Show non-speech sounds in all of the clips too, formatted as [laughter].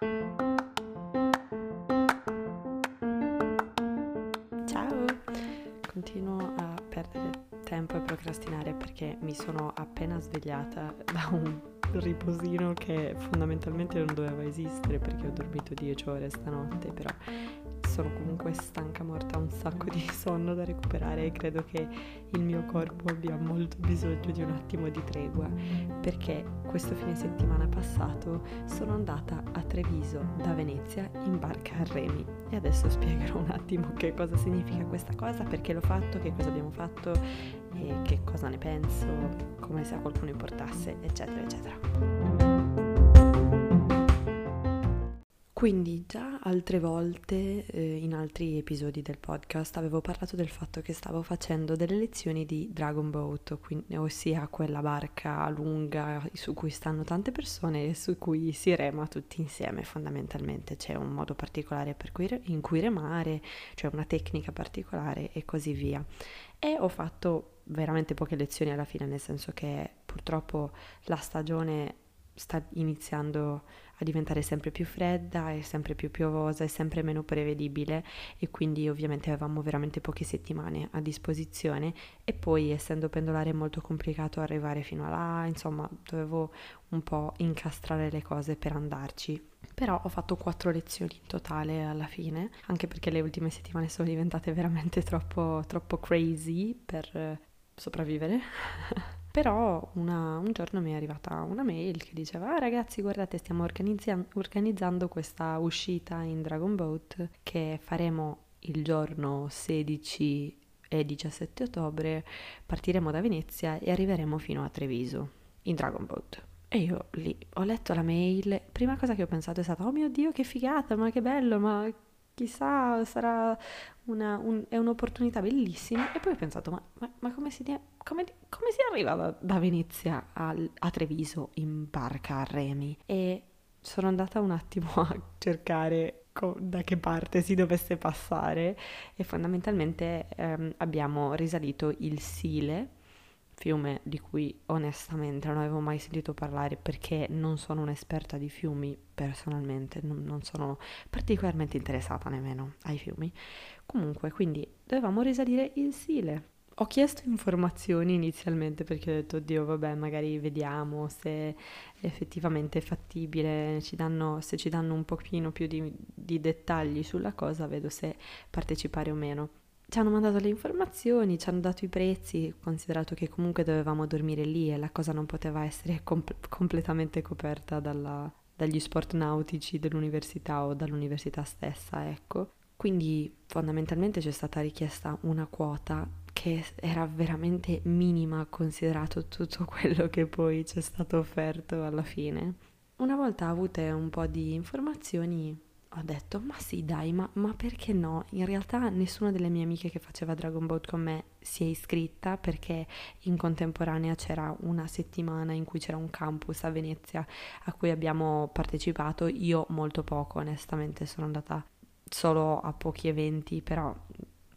Ciao! Continuo a perdere tempo e procrastinare perché mi sono appena svegliata [laughs] da un riposino che fondamentalmente non doveva esistere perché ho dormito 10 ore stanotte, però sono comunque stanca, morta, ho un sacco di [laughs] sonno da recuperare e credo che il mio corpo abbia molto bisogno di un attimo di tregua perché questo fine settimana passato sono andata a Treviso da Venezia in barca a remi e adesso spiegherò un attimo che cosa significa questa cosa, perché l'ho fatto, che cosa abbiamo fatto e che cosa ne penso, come se a qualcuno importasse, eccetera, eccetera. Quindi già altre volte eh, in altri episodi del podcast avevo parlato del fatto che stavo facendo delle lezioni di Dragon Boat, quindi, ossia quella barca lunga su cui stanno tante persone e su cui si rema tutti insieme fondamentalmente. C'è un modo particolare cui, in cui remare, cioè una tecnica particolare e così via. E ho fatto veramente poche lezioni alla fine, nel senso che purtroppo la stagione sta iniziando a diventare sempre più fredda e sempre più piovosa e sempre meno prevedibile e quindi ovviamente avevamo veramente poche settimane a disposizione e poi essendo pendolare è molto complicato arrivare fino a là, insomma dovevo un po' incastrare le cose per andarci. Però ho fatto quattro lezioni in totale alla fine, anche perché le ultime settimane sono diventate veramente troppo, troppo crazy per sopravvivere. [laughs] Però una, un giorno mi è arrivata una mail che diceva ah, ragazzi guardate stiamo organizza- organizzando questa uscita in Dragon Boat che faremo il giorno 16 e 17 ottobre, partiremo da Venezia e arriveremo fino a Treviso in Dragon Boat. E io lì ho letto la mail, prima cosa che ho pensato è stata oh mio dio che figata, ma che bello, ma chissà, sarà una, un, è un'opportunità bellissima. E poi ho pensato, ma, ma, ma come, si, come, come, si, arriva da, da Venezia a, a, Treviso in barca a remi? E sono andata un attimo a cercare da che parte si dovesse passare e fondamentalmente ehm, abbiamo risalito il Sile fiume di cui onestamente non avevo mai sentito parlare perché non sono un'esperta di fiumi personalmente, non, non sono particolarmente interessata nemmeno ai fiumi. Comunque, quindi dovevamo risalire il Sile. Ho chiesto informazioni inizialmente perché ho detto, oddio, vabbè, magari vediamo se effettivamente è fattibile, ci danno, se ci danno un pochino più di, di dettagli sulla cosa, vedo se partecipare o meno ci hanno mandato le informazioni, ci hanno dato i prezzi, considerato che comunque dovevamo dormire lì e la cosa non poteva essere [laughs] com- completamente coperta dalla, dagli sport nautici dell'università o dall'università stessa, ecco. Quindi fondamentalmente c'è stata richiesta una quota che era veramente minima considerato tutto quello che poi ci è stato offerto alla fine. Una volta avute un po' di informazioni ho detto, ma sì dai, ma, ma, perché no? In realtà nessuna delle mie amiche che faceva Dragon Boat con me si è iscritta perché in contemporanea c'era una settimana in cui c'era un campus a Venezia a cui abbiamo partecipato, io molto poco onestamente, sono andata solo a pochi eventi, però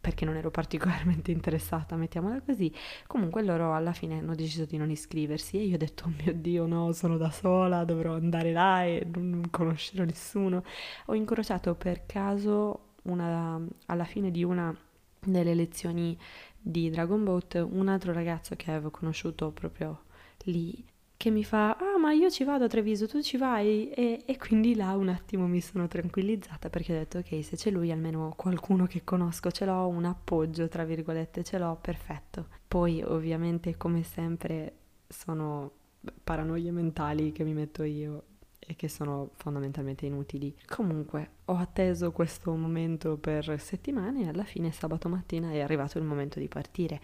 perché non ero particolarmente [laughs] interessata, mettiamola così. Comunque loro alla fine hanno deciso di non iscriversi e io ho detto, oh mio Dio, no, sono da sola, dovrò andare là e non conoscerò nessuno. Ho incrociato per caso una, alla fine di una delle lezioni di Dragon Boat un altro ragazzo che avevo conosciuto proprio lì che mi fa, ah ma io ci vado a Treviso, tu ci vai? E, e, quindi là un attimo mi sono tranquillizzata perché ho detto, ok, se c'è lui almeno qualcuno che conosco, ce l'ho, un appoggio, tra virgolette, ce l'ho, perfetto. Poi ovviamente come sempre sono paranoie mentali che mi metto io e che sono fondamentalmente inutili. Comunque, ho atteso questo momento per settimane e alla fine sabato mattina è arrivato il momento di partire.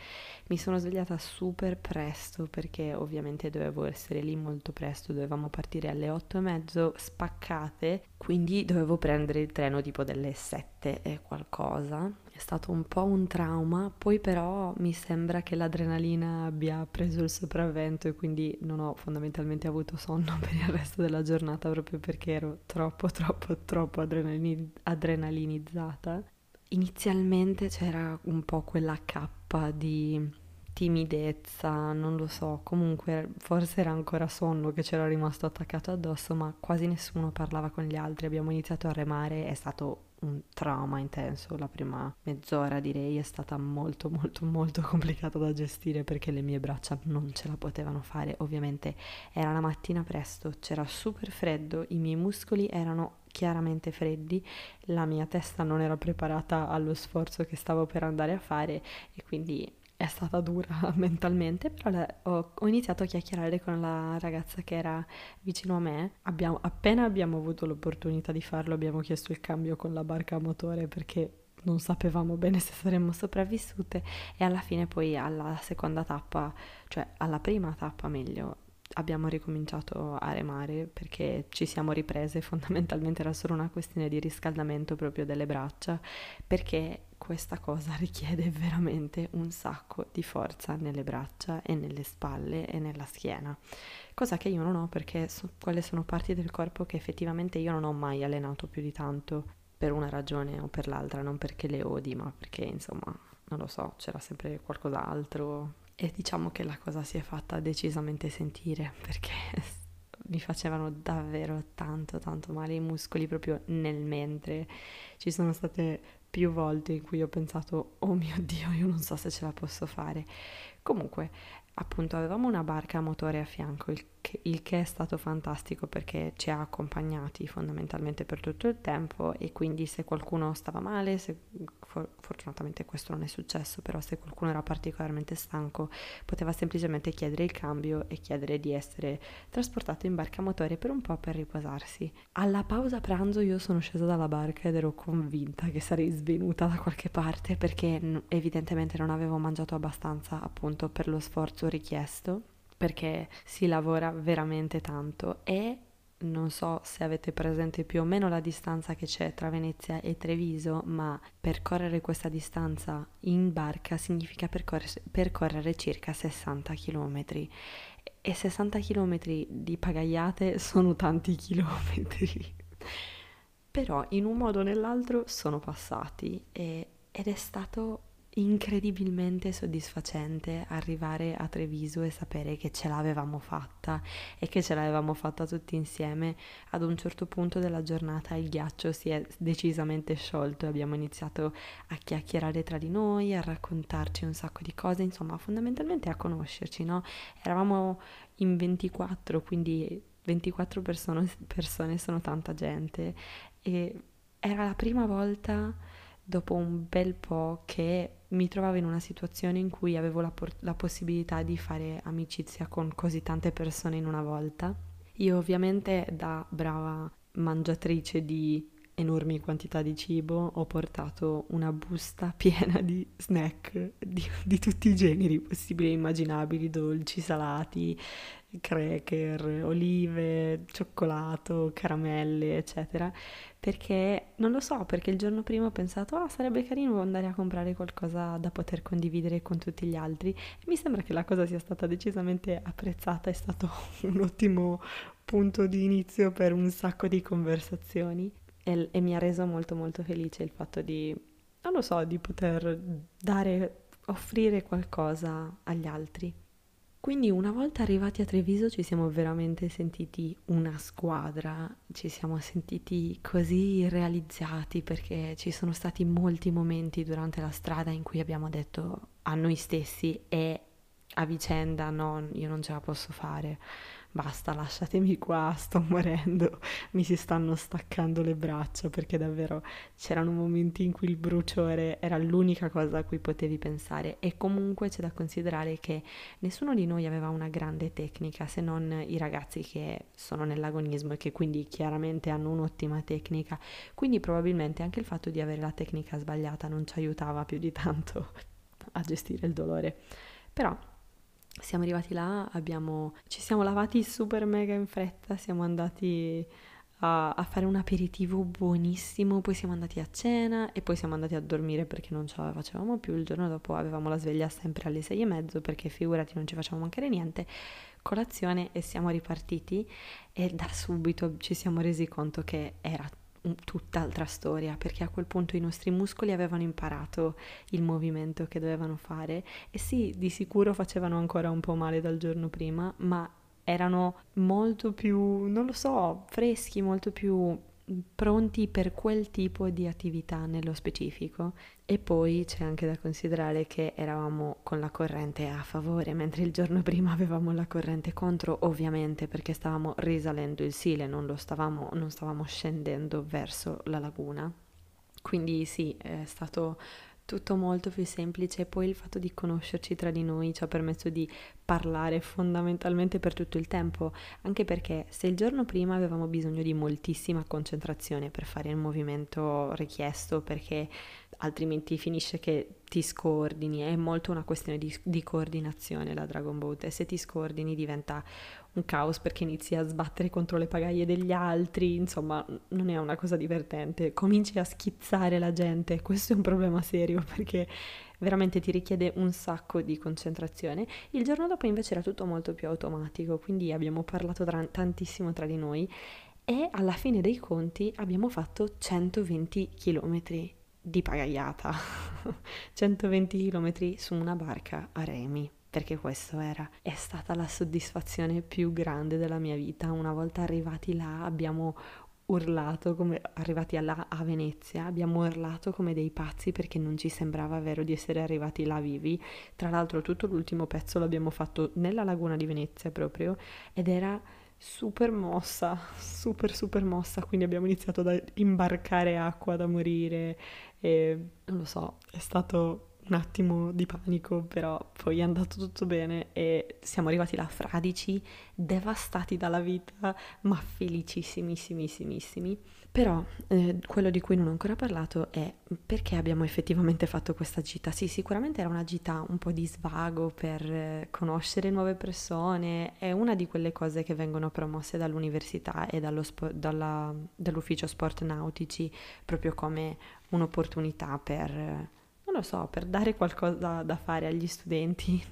Mi sono svegliata super presto perché ovviamente dovevo essere lì molto presto, dovevamo partire alle otto e mezzo spaccate, quindi dovevo prendere il treno tipo delle sette e qualcosa stato un po' un trauma, poi però mi sembra che l'adrenalina abbia preso il sopravvento e quindi non ho fondamentalmente avuto sonno [laughs] per il resto della giornata proprio perché ero troppo troppo troppo adrenalin- adrenalinizzata. Inizialmente c'era un po' quella cappa di timidezza, non lo so, comunque forse era ancora sonno che c'era rimasto attaccato addosso, ma quasi nessuno parlava con gli altri, abbiamo iniziato a remare, è stato un trauma intenso, la prima mezz'ora direi è stata molto molto molto complicata da gestire perché le mie braccia non ce la potevano fare, ovviamente era la mattina presto, c'era super freddo, i miei muscoli erano chiaramente freddi, la mia testa non era preparata allo sforzo che stavo per andare a fare e quindi è stata dura [laughs] mentalmente, però la, ho, ho, iniziato a chiacchierare con la ragazza che era vicino a me. Abbiamo, appena abbiamo avuto l'opportunità di farlo, abbiamo chiesto il cambio con la barca a motore perché non sapevamo bene se saremmo sopravvissute e alla fine poi alla seconda tappa, cioè alla prima tappa meglio, abbiamo ricominciato a remare perché ci siamo riprese, [laughs] fondamentalmente era solo una questione di riscaldamento proprio delle braccia, perché questa cosa richiede veramente un sacco di forza nelle braccia e nelle spalle e nella schiena, cosa che io non ho perché so, quelle sono parti del corpo che effettivamente io non ho mai allenato più di tanto per una ragione o per l'altra, non perché le odi, ma perché insomma, non lo so, c'era sempre qualcos'altro e diciamo che la cosa si è fatta decisamente sentire perché [laughs] mi facevano davvero tanto tanto male i muscoli proprio nel mentre. Ci sono state più volte in cui ho pensato oh mio dio io non so se ce la posso fare. Comunque appunto avevamo una barca a motore a fianco, il che, il che è stato fantastico perché ci ha accompagnati fondamentalmente per tutto il tempo e quindi se qualcuno stava male, se, for, fortunatamente questo non è successo, però se qualcuno era particolarmente stanco poteva semplicemente chiedere il cambio e chiedere di essere trasportato in barca a motore per un po' per riposarsi. Alla pausa pranzo io sono scesa dalla barca ed ero convinta che sarei svenuta da qualche parte perché evidentemente non avevo mangiato abbastanza appunto per lo sforzo richiesto perché si lavora veramente tanto e non so se avete presente più o meno la distanza che c'è tra Venezia e Treviso, ma percorrere questa distanza in barca significa percorrere, percorrere circa 60 km e 60 km di pagaiate [laughs] sono tanti chilometri. Però in un modo o nell'altro sono passati e, ed è stato incredibilmente soddisfacente arrivare a Treviso e sapere che ce l'avevamo fatta e che ce l'avevamo fatta tutti insieme. Ad un certo punto della giornata il ghiaccio si è decisamente sciolto e abbiamo iniziato a chiacchierare tra di noi, a raccontarci un sacco di cose, insomma, fondamentalmente a conoscerci, no? Eravamo in 24, quindi 24 persone, persone sono tanta gente e era la prima volta dopo un bel po' che mi trovavo in una situazione in cui avevo la, por- la possibilità di fare amicizia con così tante persone in una volta. Io ovviamente da brava mangiatrice di enormi quantità di cibo ho portato una busta [laughs] piena di snack di, di tutti i generi possibili e immaginabili, dolci, salati, cracker, olive, cioccolato, caramelle, eccetera, perché non lo so, perché il giorno prima ho pensato, ah, sarebbe carino andare a comprare qualcosa da poter condividere con tutti gli altri. E mi sembra che la cosa sia stata decisamente apprezzata, è stato [laughs] un ottimo punto di inizio per un sacco di conversazioni e, e mi ha reso molto molto felice il fatto di, non lo so, di poter dare, offrire qualcosa agli altri. Quindi una volta arrivati a Treviso ci siamo veramente sentiti una squadra, ci siamo sentiti così realizzati perché ci sono stati molti momenti durante la strada in cui abbiamo detto a noi stessi e a vicenda no, io non ce la posso fare basta, lasciatemi qua, sto morendo, [laughs] mi si stanno staccando le braccia perché davvero c'erano momenti in cui il bruciore era l'unica cosa a cui potevi pensare. E comunque c'è da considerare che nessuno di noi aveva una grande tecnica se non i ragazzi che sono nell'agonismo e che quindi chiaramente hanno un'ottima tecnica, quindi probabilmente anche il fatto di avere la tecnica sbagliata non ci aiutava più di tanto [laughs] a gestire il dolore. Però siamo arrivati là, abbiamo, ci siamo lavati super mega in fretta, siamo andati a, a, fare un aperitivo buonissimo, poi siamo andati a cena e poi siamo andati a dormire perché non ce la facevamo più. Il giorno dopo avevamo la sveglia sempre alle sei e mezzo perché figurati non ci facciamo mancare niente. Colazione e siamo ripartiti e da subito ci siamo resi conto che era tutt'altra storia, perché a quel punto i nostri muscoli avevano imparato il movimento che dovevano fare e sì, di sicuro facevano ancora un po' male dal giorno prima, ma erano molto più, non lo so, freschi, molto più pronti per quel tipo di attività nello specifico. E poi c'è anche da considerare che eravamo con la corrente a favore mentre il giorno prima avevamo la corrente contro ovviamente perché stavamo risalendo il Sile non, stavamo, non stavamo scendendo verso la laguna. Quindi sì è stato tutto molto più semplice e poi il fatto di conoscerci tra di noi ci ha permesso di parlare fondamentalmente per tutto il tempo, anche perché se il giorno prima avevamo bisogno di moltissima concentrazione per fare il movimento richiesto, perché altrimenti finisce che ti scordini, è molto una questione di, di coordinazione la Dragon Boat e se ti scordini diventa un caos perché inizi a sbattere contro le pagaie degli altri, insomma non è una cosa divertente, cominci a schizzare la gente, questo è un problema serio [laughs] perché veramente ti richiede un sacco di concentrazione. Il giorno dopo invece era tutto molto più automatico, quindi abbiamo parlato tra, tantissimo tra di noi e alla fine dei conti abbiamo fatto 120 km di pagaiata, [laughs] 120 km su una barca a remi perché questo era. È stata la soddisfazione più grande della mia vita. Una volta arrivati là abbiamo urlato come arrivati là a Venezia, abbiamo urlato come dei pazzi perché non ci sembrava vero di essere arrivati là vivi. Tra l'altro tutto l'ultimo pezzo l'abbiamo fatto nella laguna di Venezia proprio ed era super mossa, super super mossa, quindi abbiamo iniziato ad imbarcare acqua da morire e non lo so, è stato un attimo di panico, però poi è andato tutto bene e siamo arrivati là fradici, devastati dalla vita, ma felicissimissimissimi. Però eh, quello di cui non ho ancora parlato è perché abbiamo effettivamente fatto questa gita. Sì, sicuramente era una gita un po' di svago per eh, conoscere nuove persone, è una di quelle cose che vengono promosse dall'università e spo- dalla, dall'ufficio sport nautici proprio come un'opportunità per non lo so, per dare qualcosa da fare agli studenti.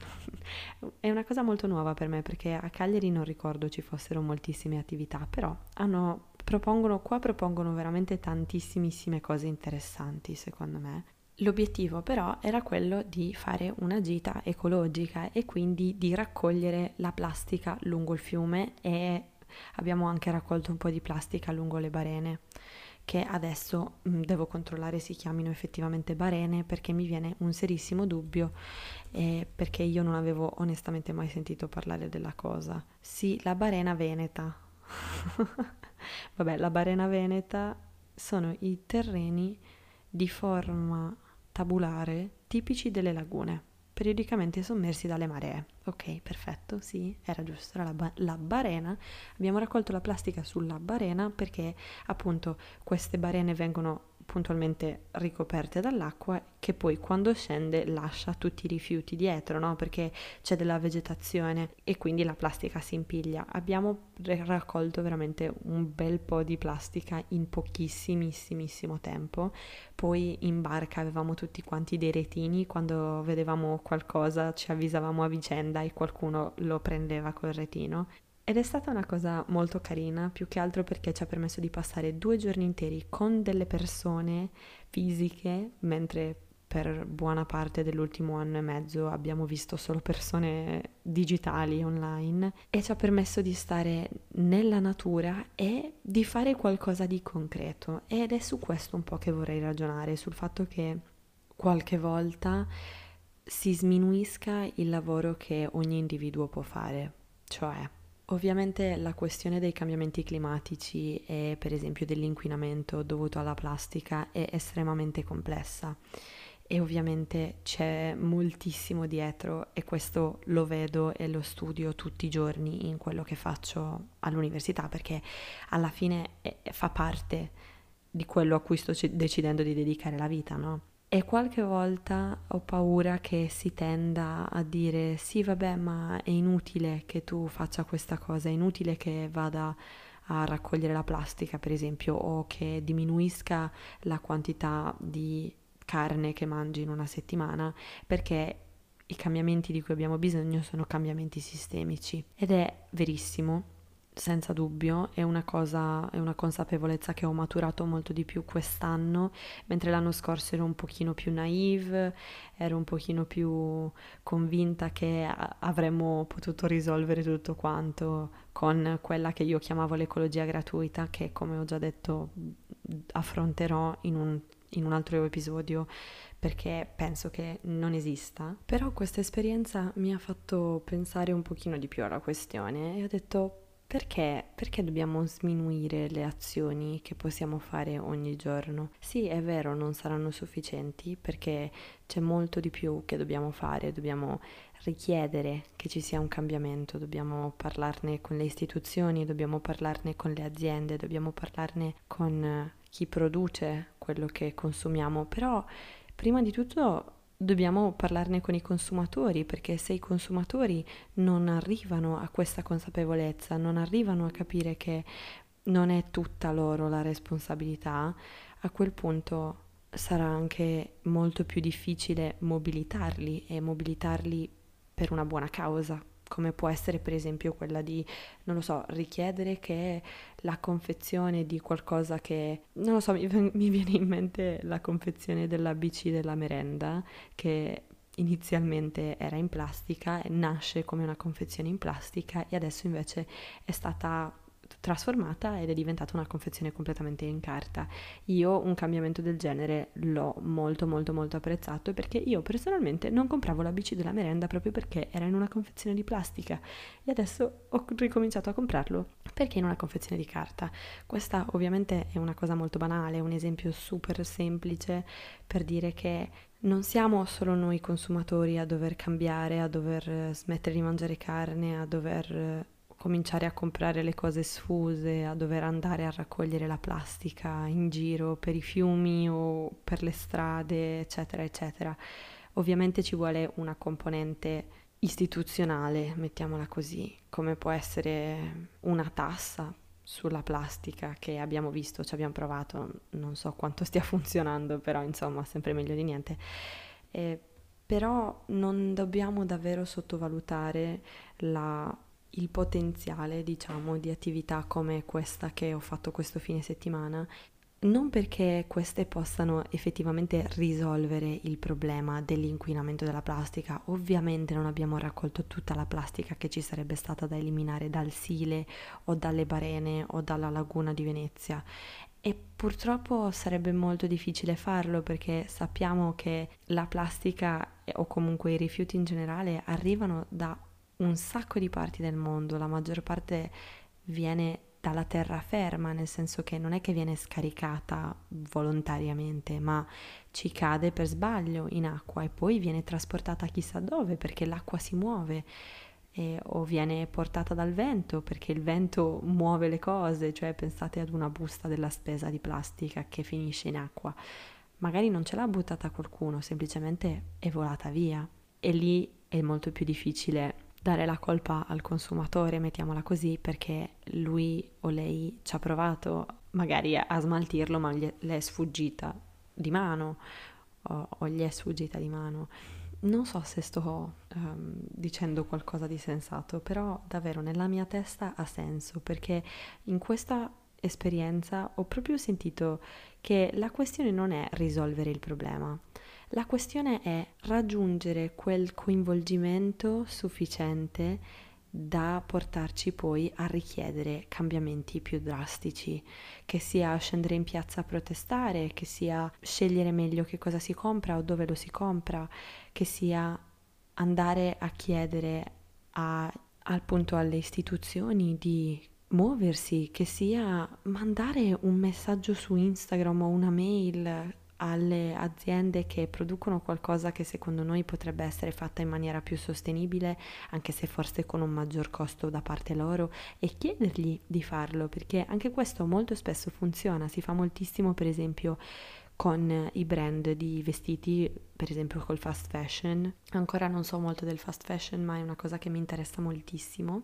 [laughs] è una cosa molto nuova per me perché a Cagliari non ricordo ci fossero moltissime attività, però hanno, propongono, qua propongono veramente tantissimissime cose interessanti secondo me. L'obiettivo però era quello di fare una gita ecologica e quindi di raccogliere la plastica lungo il fiume e abbiamo anche raccolto un po' di plastica lungo le barene che adesso mh, mm, devo controllare si chiamino effettivamente barene perché mi viene un serissimo dubbio eh, perché io non avevo onestamente mai sentito parlare della cosa. Sì, la barena veneta. [laughs] Vabbè, la barena veneta sono i terreni di forma tabulare tipici delle lagune periodicamente sommersi dalle maree. Ok, perfetto, sì, era giusto, era la, ba- la, barena. Abbiamo raccolto la plastica sulla barena perché appunto queste barene vengono puntualmente ricoperte dall'acqua che poi quando scende lascia tutti i rifiuti dietro, no? Perché c'è della vegetazione e quindi la plastica si impiglia. Abbiamo raccolto veramente un bel po' di plastica in pochissimissimo tempo. Poi in barca avevamo tutti quanti dei retini, quando vedevamo qualcosa ci avvisavamo a vicenda e qualcuno lo prendeva col retino ed è stata una cosa molto carina, più che altro perché ci ha permesso di passare due giorni interi con delle persone fisiche, mentre per buona parte dell'ultimo anno e mezzo abbiamo visto solo persone digitali online e ci ha permesso di stare nella natura e di fare qualcosa di concreto. Ed è su questo un po' che vorrei ragionare, sul fatto che qualche volta si sminuisca il lavoro che ogni individuo può fare, cioè Ovviamente la questione dei cambiamenti climatici e per esempio dell'inquinamento dovuto alla plastica è estremamente complessa e ovviamente c'è moltissimo dietro e questo lo vedo e lo studio tutti i giorni in quello che faccio all'università perché alla fine fa parte di quello a cui sto decidendo di dedicare la vita, no? E qualche volta ho paura che si tenda a dire sì vabbè ma è inutile che tu faccia questa cosa, è inutile che vada a raccogliere la plastica per esempio o che diminuisca la quantità di carne che mangi in una settimana perché i cambiamenti di cui abbiamo bisogno sono cambiamenti sistemici. Ed è verissimo senza dubbio, è una cosa, è una consapevolezza che ho maturato molto di più quest'anno, mentre l'anno scorso ero un pochino più naive, ero un pochino più convinta che avremmo potuto risolvere tutto quanto con quella che io chiamavo l'ecologia gratuita, che come ho già detto affronterò in un, in un altro episodio perché penso che non esista. Però questa esperienza mi ha fatto pensare un pochino di più alla questione e ho detto perché? Perché dobbiamo sminuire le azioni che possiamo fare ogni giorno? Sì, è vero, non saranno sufficienti perché c'è molto di più che dobbiamo fare, dobbiamo richiedere che ci sia un cambiamento, dobbiamo parlarne con le istituzioni, dobbiamo parlarne con le aziende, dobbiamo parlarne con chi produce quello che consumiamo, però prima di tutto dobbiamo parlarne con i consumatori, perché se i consumatori non arrivano a questa consapevolezza, non arrivano a capire che non è tutta loro la responsabilità, a quel punto sarà anche molto più difficile mobilitarli e mobilitarli per una buona causa come può essere per esempio quella di, non lo so, richiedere che la confezione di qualcosa che, non lo so, mi, mi viene in mente la confezione dell'ABC della merenda che inizialmente era in plastica, nasce come una confezione in plastica e adesso invece è stata trasformata ed è diventata una confezione completamente in carta. Io un cambiamento del genere l'ho molto molto molto apprezzato perché io personalmente non compravo la bici della merenda proprio perché era in una confezione di plastica e adesso ho ricominciato a comprarlo perché in una confezione di carta. Questa ovviamente è una cosa molto banale, un esempio super semplice per dire che non siamo solo noi consumatori a dover cambiare, a dover smettere di mangiare carne, a dover cominciare a comprare le cose sfuse, a dover andare a raccogliere la plastica in giro per i fiumi o per le strade, eccetera, eccetera. Ovviamente ci vuole una componente istituzionale, mettiamola così, come può essere una tassa sulla plastica che abbiamo visto, ci abbiamo provato, non so quanto stia [laughs] funzionando, però insomma sempre meglio di niente. Eh, però non dobbiamo davvero sottovalutare la il potenziale, diciamo, di attività come questa che ho fatto questo fine settimana, non perché queste possano effettivamente risolvere il problema dell'inquinamento della plastica, ovviamente non abbiamo raccolto tutta la plastica che ci sarebbe stata da eliminare dal Sile o dalle Barene o dalla laguna di Venezia. E purtroppo sarebbe molto difficile farlo perché sappiamo che la plastica o comunque i rifiuti in generale arrivano da un sacco di parti del mondo, la maggior parte viene dalla terraferma, nel senso che non è che viene scaricata volontariamente, ma ci cade per sbaglio in acqua e poi viene trasportata chissà dove perché l'acqua si muove e, o viene portata dal vento perché il vento muove le cose, cioè pensate ad una busta della spesa di plastica che finisce in acqua. Magari non ce l'ha buttata qualcuno, semplicemente è volata via e lì è molto più difficile dare la colpa al consumatore, mettiamola così, perché lui o lei ci ha provato magari a smaltirlo, ma gli, è sfuggita di mano o, o, gli è sfuggita di mano. Non so se sto um, dicendo qualcosa di sensato, però davvero nella mia testa ha senso, perché in questa esperienza ho proprio sentito che la questione non è risolvere il problema, la questione è raggiungere quel coinvolgimento sufficiente da portarci poi a richiedere cambiamenti più drastici, che sia scendere in piazza a protestare, che sia scegliere meglio che cosa si compra o dove lo si compra, che sia andare a chiedere a, appunto alle istituzioni di muoversi, che sia mandare un messaggio su Instagram o una mail alle aziende che producono qualcosa che secondo noi potrebbe essere fatta in maniera più sostenibile, anche se forse con un maggior costo da parte loro, e chiedergli di farlo, perché anche questo molto spesso funziona, si fa moltissimo per esempio con i brand di vestiti, per esempio col fast fashion. Ancora non so molto del fast fashion, ma è una cosa che mi interessa moltissimo.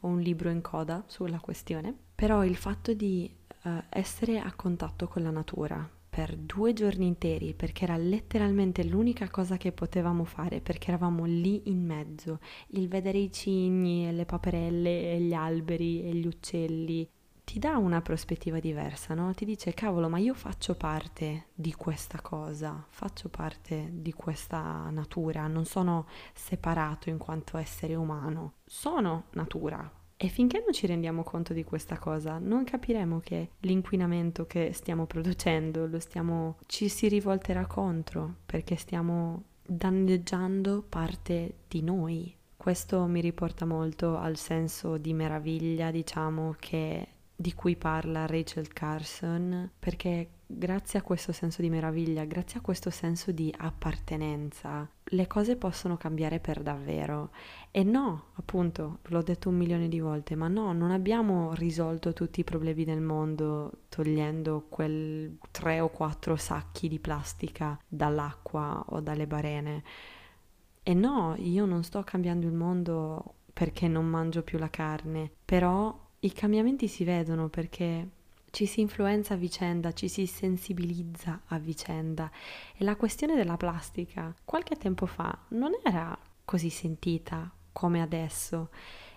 Ho un libro in coda sulla questione, però il fatto di uh, essere a contatto con la natura, per due giorni interi perché era letteralmente l'unica cosa che potevamo fare perché eravamo lì in mezzo, il vedere i cigni e le paperelle e gli alberi e gli uccelli ti dà una prospettiva diversa, no? Ti dice, cavolo, ma io faccio parte di questa cosa, faccio parte di questa natura, non sono separato in quanto essere umano, sono natura. E finché non ci rendiamo conto di questa cosa, non capiremo che l'inquinamento che stiamo producendo lo stiamo, ci si rivolterà contro, perché stiamo danneggiando parte di noi. Questo mi riporta molto al senso di meraviglia, diciamo, che di cui parla Rachel Carson, perché grazie a questo senso di meraviglia, grazie a questo senso di appartenenza, le cose possono cambiare per davvero. E no, appunto, l'ho detto un milione di volte, ma no, non abbiamo risolto tutti i problemi del mondo togliendo quel tre o quattro sacchi di plastica dall'acqua o dalle barene. E no, io non sto cambiando il mondo perché non mangio più la carne, però i cambiamenti si vedono perché ci si influenza a vicenda, ci si sensibilizza a vicenda. E la questione della plastica qualche tempo fa non era così sentita come adesso.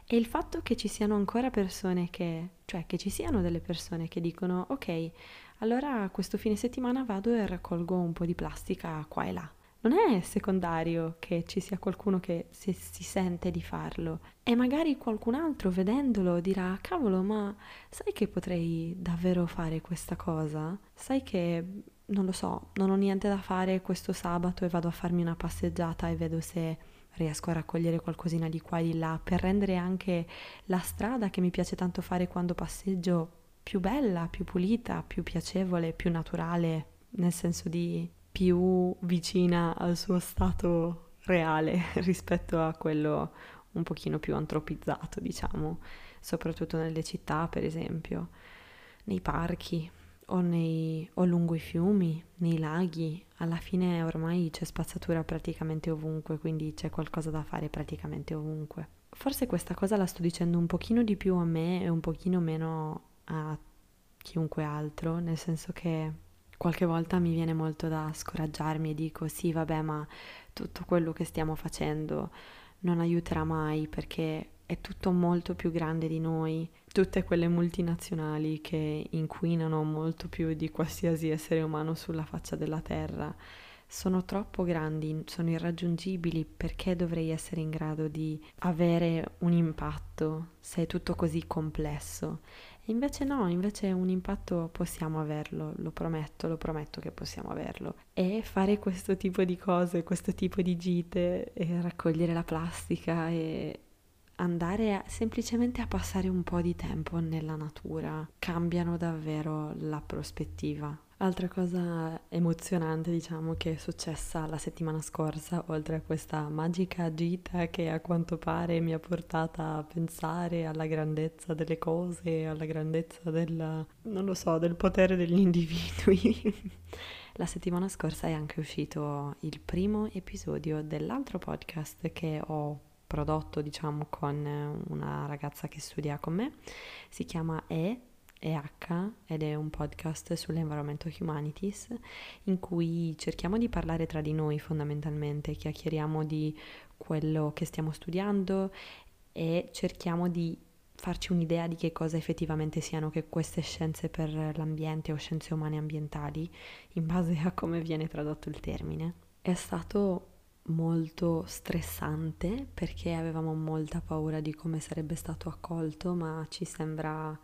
E il fatto che ci siano ancora persone che, cioè che ci siano delle persone che dicono ok, allora questo fine settimana vado e raccolgo un po' di plastica qua e là non è secondario che ci sia qualcuno che si, si, sente di farlo e magari qualcun altro vedendolo dirà cavolo ma sai che potrei davvero fare questa cosa? Sai che non lo so, non ho niente da fare questo sabato e vado a farmi una passeggiata e vedo se riesco a raccogliere qualcosina di qua e di là per rendere anche la strada che mi piace tanto fare quando passeggio più bella, più pulita, più piacevole, più naturale, nel senso di più vicina al suo stato reale [laughs] rispetto a quello un pochino più antropizzato, diciamo, soprattutto nelle città, per esempio, nei parchi o, nei, o lungo i fiumi, nei laghi. Alla fine ormai c'è spazzatura praticamente ovunque, quindi c'è qualcosa da fare praticamente ovunque. Forse questa cosa la sto dicendo un pochino di più a me e un pochino meno a chiunque altro, nel senso che qualche volta mi viene molto da scoraggiarmi e dico sì vabbè ma tutto quello che stiamo facendo non aiuterà mai perché è tutto molto più grande di noi, tutte quelle multinazionali che inquinano molto più di qualsiasi essere umano sulla faccia della terra sono troppo grandi, sono irraggiungibili. Perché dovrei essere in grado di avere un impatto se è tutto così complesso Invece no, invece un impatto possiamo averlo, lo prometto, lo prometto che possiamo averlo. E fare questo tipo di cose, questo tipo di gite, e raccogliere la plastica e andare a, semplicemente a passare un po' di tempo nella natura cambiano davvero la prospettiva Altra cosa emozionante, diciamo, che è successa la settimana scorsa, oltre a questa magica gita che a quanto pare mi ha portata a pensare alla grandezza delle cose, alla grandezza del, non lo so, del potere degli individui. [laughs] la settimana scorsa è anche uscito il primo episodio dell'altro podcast che ho prodotto, diciamo, con una ragazza che studia con me. Si chiama E EH ed è un podcast sull'Environmental Humanities in cui cerchiamo di parlare tra di noi fondamentalmente, chiacchieriamo di quello che stiamo studiando e cerchiamo di farci un'idea di che cosa effettivamente siano che queste scienze per l'ambiente o scienze umane ambientali in base a come viene tradotto il termine. È stato molto stressante perché avevamo molta paura di come sarebbe stato accolto, ma ci sembra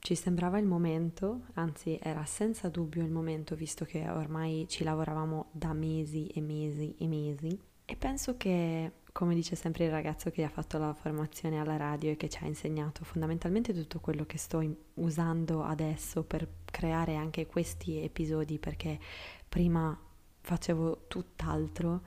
ci sembrava il momento, anzi era senza dubbio il momento visto che ormai ci lavoravamo da mesi e mesi e mesi. E penso che, come dice sempre il ragazzo che ha fatto la formazione alla radio e che ci ha insegnato fondamentalmente tutto quello che sto usando adesso per creare anche questi episodi perché prima facevo tutt'altro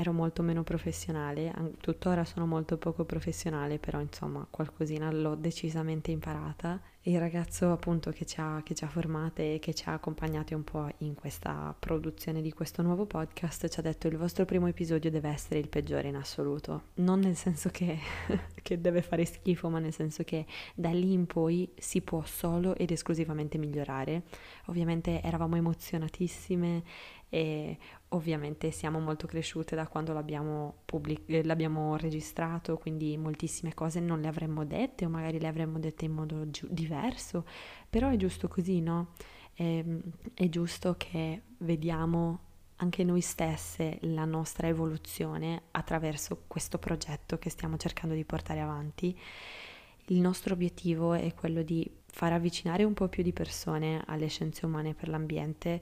ero molto meno professionale, tuttora sono molto poco professionale, però insomma qualcosina l'ho decisamente imparata il ragazzo appunto che ci, ha, che ci ha formate e che ci ha accompagnati un po' in questa produzione di questo nuovo podcast ci ha detto il vostro primo episodio deve essere il peggiore in assoluto, non nel senso che, [laughs] che deve fare schifo, ma nel senso che da lì in poi si può solo ed esclusivamente migliorare. Ovviamente eravamo emozionatissime e ovviamente siamo molto cresciute da quando l'abbiamo, pubblic- eh, l'abbiamo registrato, quindi moltissime cose non le avremmo dette o magari le avremmo dette in modo gi- diverso, però è giusto così, no? È, ehm, è giusto che vediamo anche noi stesse la nostra evoluzione attraverso questo progetto che stiamo cercando di portare avanti. Il nostro obiettivo è quello di far avvicinare un po' più di persone alle scienze umane per l'ambiente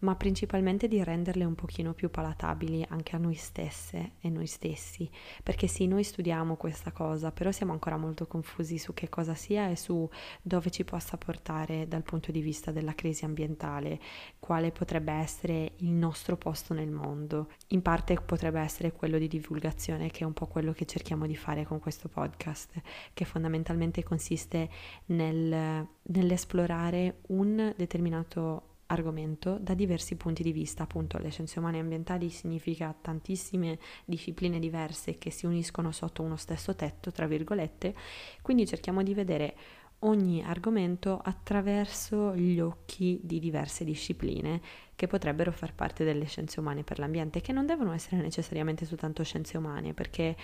ma principalmente di renderle un pochino più palatabili anche a noi stesse e noi stessi, perché sì, noi studiamo questa cosa, però siamo ancora molto confusi su che cosa sia e su dove ci possa portare dal punto di vista della crisi ambientale, quale potrebbe essere il nostro posto nel mondo. In parte potrebbe essere quello di divulgazione, che è un po' quello che cerchiamo di fare con questo podcast, che fondamentalmente consiste nel, nell'esplorare un determinato argomento da diversi punti di vista, appunto le scienze umane e ambientali significa tantissime discipline diverse che si uniscono sotto uno stesso tetto, tra virgolette, quindi cerchiamo di vedere ogni argomento attraverso gli occhi di diverse discipline che potrebbero far parte delle scienze umane per l'ambiente, che non devono essere necessariamente soltanto scienze umane, perché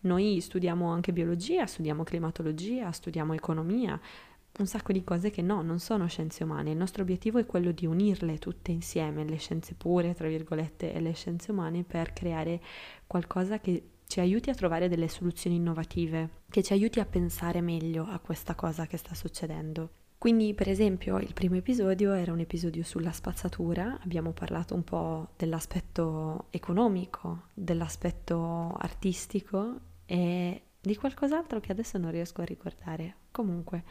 noi studiamo anche biologia, studiamo climatologia, studiamo economia, un sacco di cose che no, non sono scienze umane. Il nostro obiettivo è quello di unirle tutte insieme, le scienze pure, tra virgolette, e le scienze umane per creare qualcosa che ci aiuti a trovare delle soluzioni innovative, che ci aiuti a pensare meglio a questa cosa che sta succedendo. Quindi, per esempio, il primo episodio era un episodio sulla spazzatura, abbiamo parlato un po' dell'aspetto economico, dell'aspetto artistico e di qualcos'altro che adesso non riesco a ricordare. Comunque,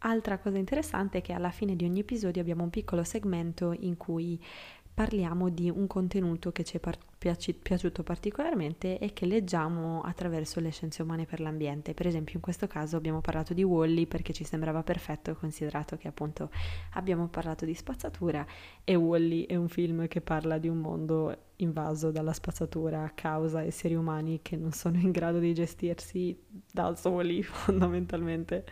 Altra cosa interessante è che alla fine di ogni episodio abbiamo un piccolo segmento in cui parliamo di un contenuto che ci è par- piaci- piaciuto particolarmente e che leggiamo attraverso le scienze umane per l'ambiente. Per esempio in questo caso abbiamo parlato di Wally perché ci sembrava perfetto considerato che appunto abbiamo parlato di spazzatura e Wally è un film che parla di un mondo invaso dalla spazzatura a causa esseri umani che non sono in grado di gestirsi da soli [laughs] fondamentalmente.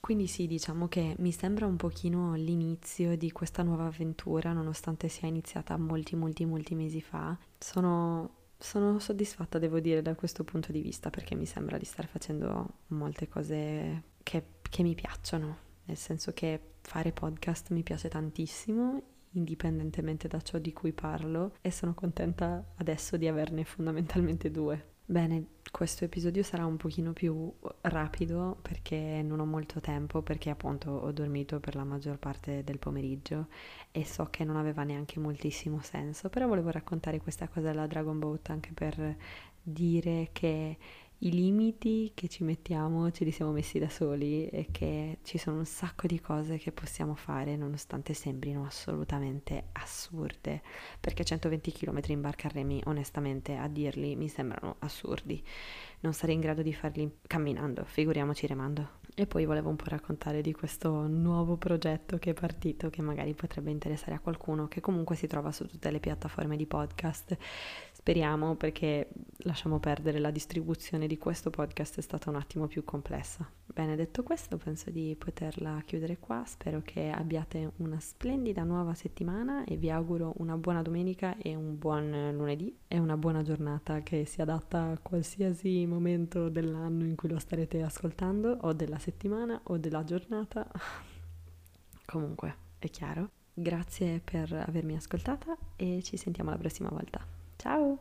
Quindi sì, diciamo che mi sembra un pochino l'inizio di questa nuova avventura, nonostante sia iniziata molti, molti, molti mesi fa. Sono, sono soddisfatta, devo dire, da questo punto di vista, perché mi sembra di star facendo molte cose che, che mi piacciono, nel senso che fare podcast mi piace tantissimo, indipendentemente da ciò di cui parlo, e sono contenta adesso di averne fondamentalmente due. Bene, questo episodio sarà un pochino più rapido perché non ho molto tempo, perché appunto ho dormito per la maggior parte del pomeriggio e so che non aveva neanche moltissimo senso, però volevo raccontare questa cosa della Dragon Boat anche per dire che i limiti che ci mettiamo ce li siamo messi da soli e che ci sono un sacco di cose che possiamo fare nonostante sembrino assolutamente assurde. Perché 120 km in barca a remi onestamente a dirli mi sembrano assurdi. Non sarei in grado di farli camminando figuriamoci remando. E poi volevo un po' raccontare di questo nuovo progetto che è partito, che magari potrebbe interessare a qualcuno, che comunque si trova su tutte le piattaforme di podcast. Speriamo perché lasciamo perdere la distribuzione di questo podcast è stata un attimo più complessa. Bene, detto questo, penso di poterla chiudere qua. Spero che abbiate una splendida nuova settimana e vi auguro una buona domenica e un buon lunedì e una buona giornata che si adatta a qualsiasi momento dell'anno in cui lo starete ascoltando o della settimana o della giornata. [laughs] Comunque, è chiaro. Grazie per avermi ascoltata e ci sentiamo la prossima volta. Ciao!